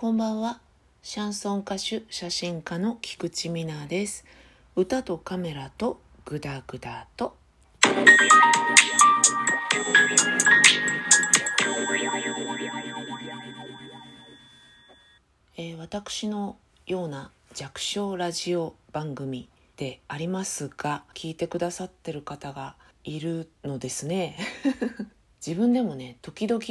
こんばんは。シャンソン歌手、写真家の菊池美奈です。歌とカメラとグダグダと。えー私のような弱小ラジオ番組でありますが聞いてくださってる方がいるのですね 自分でもね時々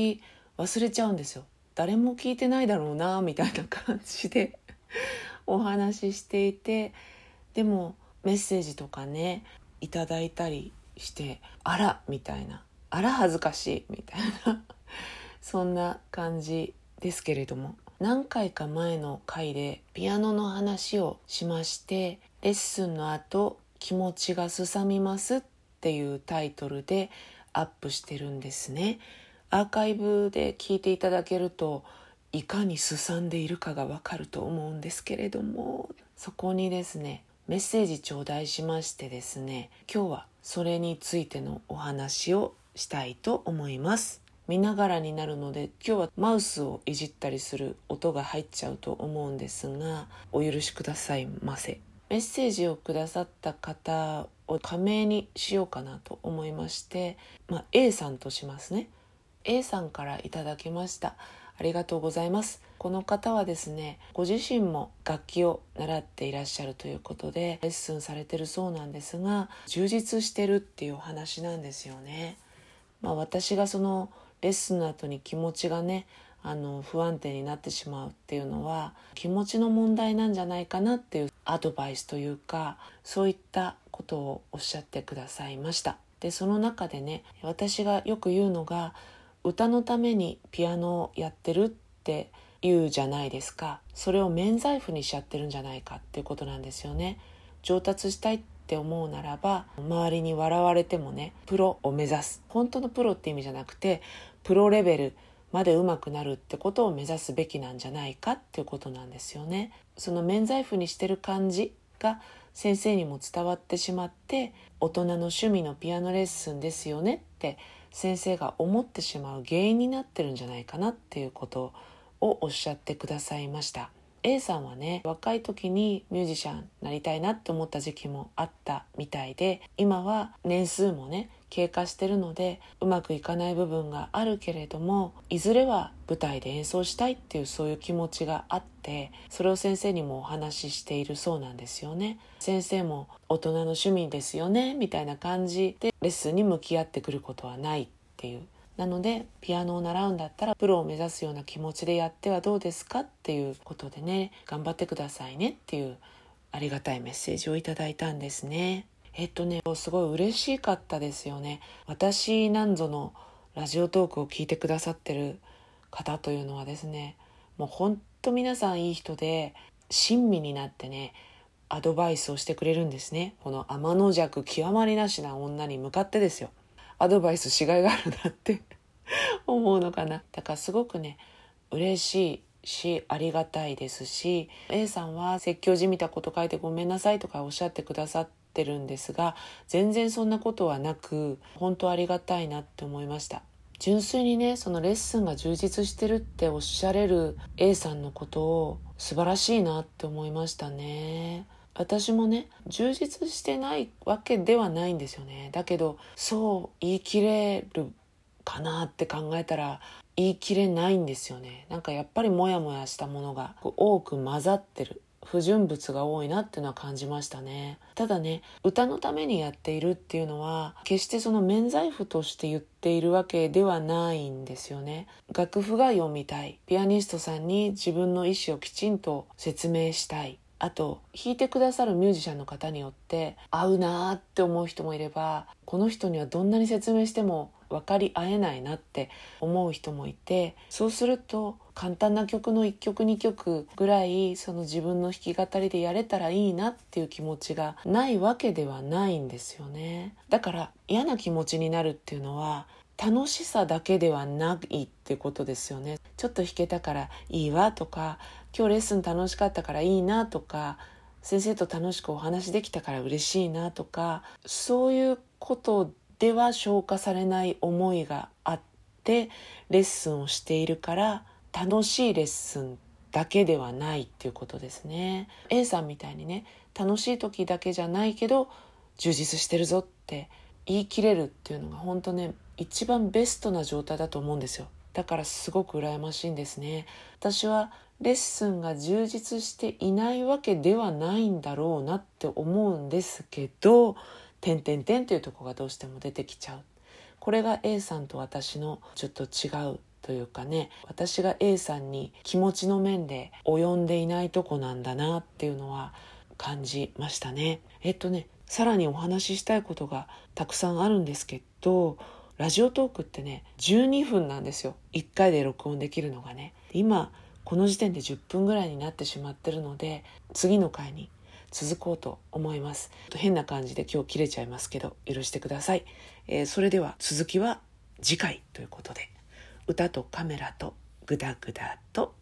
忘れちゃうんですよ誰も聞いてないだろうなみたいな感じで お話ししていてでもメッセージとかねいただいたりしてあらみたいな。あら恥ずかしいみたいな。そんな感じですけれども。何回か前の回でピアノの話をしましてレッスンの後気持ちがすさみますっていうタイトルでアップしてるんですね。アーカイブで聞いていただけるといかにすさんでいるかがわかると思うんですけれどもそこにですねメッセージ頂戴しましてですね今日はそれについてのお話をしたいと思います。見ながらになるので今日はマウスをいじったりする音が入っちゃうと思うんですがお許しくださいませ。メッセージをくださった方を仮名にしようかなと思いまして、まあ、A さんとしますね。A さんからいただきました。ありがとうございます。この方はですねご自身も楽器を習っていらっしゃるということでレッスンされてるそうなんですが充実してるっていう話なんですよね。まあ私がそのレッスンの後に気持ちがねあの不安定になってしまうっていうのは気持ちの問題なんじゃないかなっていうアドバイスというかそういったことをおっしゃってくださいました。でその中でね私がよく言うのが歌のためにピアノをやってるって言うじゃないですか。それを免罪符にしちゃってるんじゃないかっていうことなんですよね。上達したいって思うならば周りに笑われてもねプロを目指す。本当のプロって意味じゃなくてプロレベルまで上手くなるってことを目指すべきなんじゃないかっていうことなんですよね。その免罪符にしてる感じが先生にも伝わってしまって大人の趣味のピアノレッスンですよねって先生が思ってしまう原因になってるんじゃないかなっていうことをおっしゃってくださいました。A さんはね若い時にミュージシャンになりたいなって思った時期もあったみたいで今は年数もね経過してるのでうまくいかない部分があるけれどもいずれは舞台で演奏したいっていうそういう気持ちがあってそれを先生にもお話ししているそうなんですよね。先生も大人の趣味ですよねみたいな感じでレッスンに向き合ってくることはないっていうなのでピアノを習うんだったらプロを目指すような気持ちでやってはどうですかっていうことでね頑張ってくださいねっていうありがたいメッセージをいただいたんですね。えっとねすごい嬉しかったですよね。私なんぞのラジオトークを聞いてくださってる方というのはですねもうほんと皆さんいい人で親身になってねアドバイスをしてくれるんですね。この天の弱極まりなしな女に向かってですよ。アドバイスしがいがあるなって 思うのかな。だからすごくね嬉しいしありがたいですし A さんは説教じみたこと書いてごめんなさいとかおっしゃってくださってるんですが全然そんなことはなく本当ありがたいなって思いました。純粋にねそのレッスンが充実してるっておっしゃれる A さんのことを素晴らしいなって思いましたね。私もね充実してないわけではないんですよね。だけどそう言い切れるかなって考えたら言い切れないんですよね。なんかやっぱりモヤモヤしたものが多く混ざってる不純物が多いなっていうのは感じましたね。ただね歌のためにやっているっていうのは決してその免罪符として言っているわけではないんですよね。楽譜が読みたい。ピアニストさんに自分の意思をきちんと説明したい。あと弾いてくださるミュージシャンの方によって合うなーって思う人もいればこの人にはどんなに説明しても分かり合えないなって思う人もいてそうすると簡単な曲の1曲2曲ぐらいその自分の弾き語りでやれたらいいなっていう気持ちがないわけではないんですよね。だから嫌な気持ちになるっていうのは楽しさだけではないってことですよね。ちょっと弾けたからいいわとか今日レッスン楽しかったからいいなとか先生と楽しくお話できたから嬉しいなとかそういうことでは消化されない思いがあってレッスンをしているから楽しいレッスンだけではないっていうことですね。A さんみたいにね楽しい時だけじゃないけど充実してるぞって言い切れるっていうのが本当ね一番ベストな状態だと思うんですよ。だからすごく羨ましいんですね。私はレッスンが充実していないわけではないんだろうなって思うんですけど「点点点」というとこがどうしても出てきちゃう。これが A さんと私のちょっと違うというかね私が A さんに気持ちの面で及んでいないとこなんだなっていうのは感じましたね。えっとねさらにお話ししたいことがたくさんあるんですけどラジオトークってね12分なんですよ。1回で録音できるのがね。今この時点で10分ぐらいになってしまってるので次の回に続こうと思います。変な感じで今日切れちゃいますけど許してください、えー、それでは続きは次回ということで歌とカメラとグダグダと。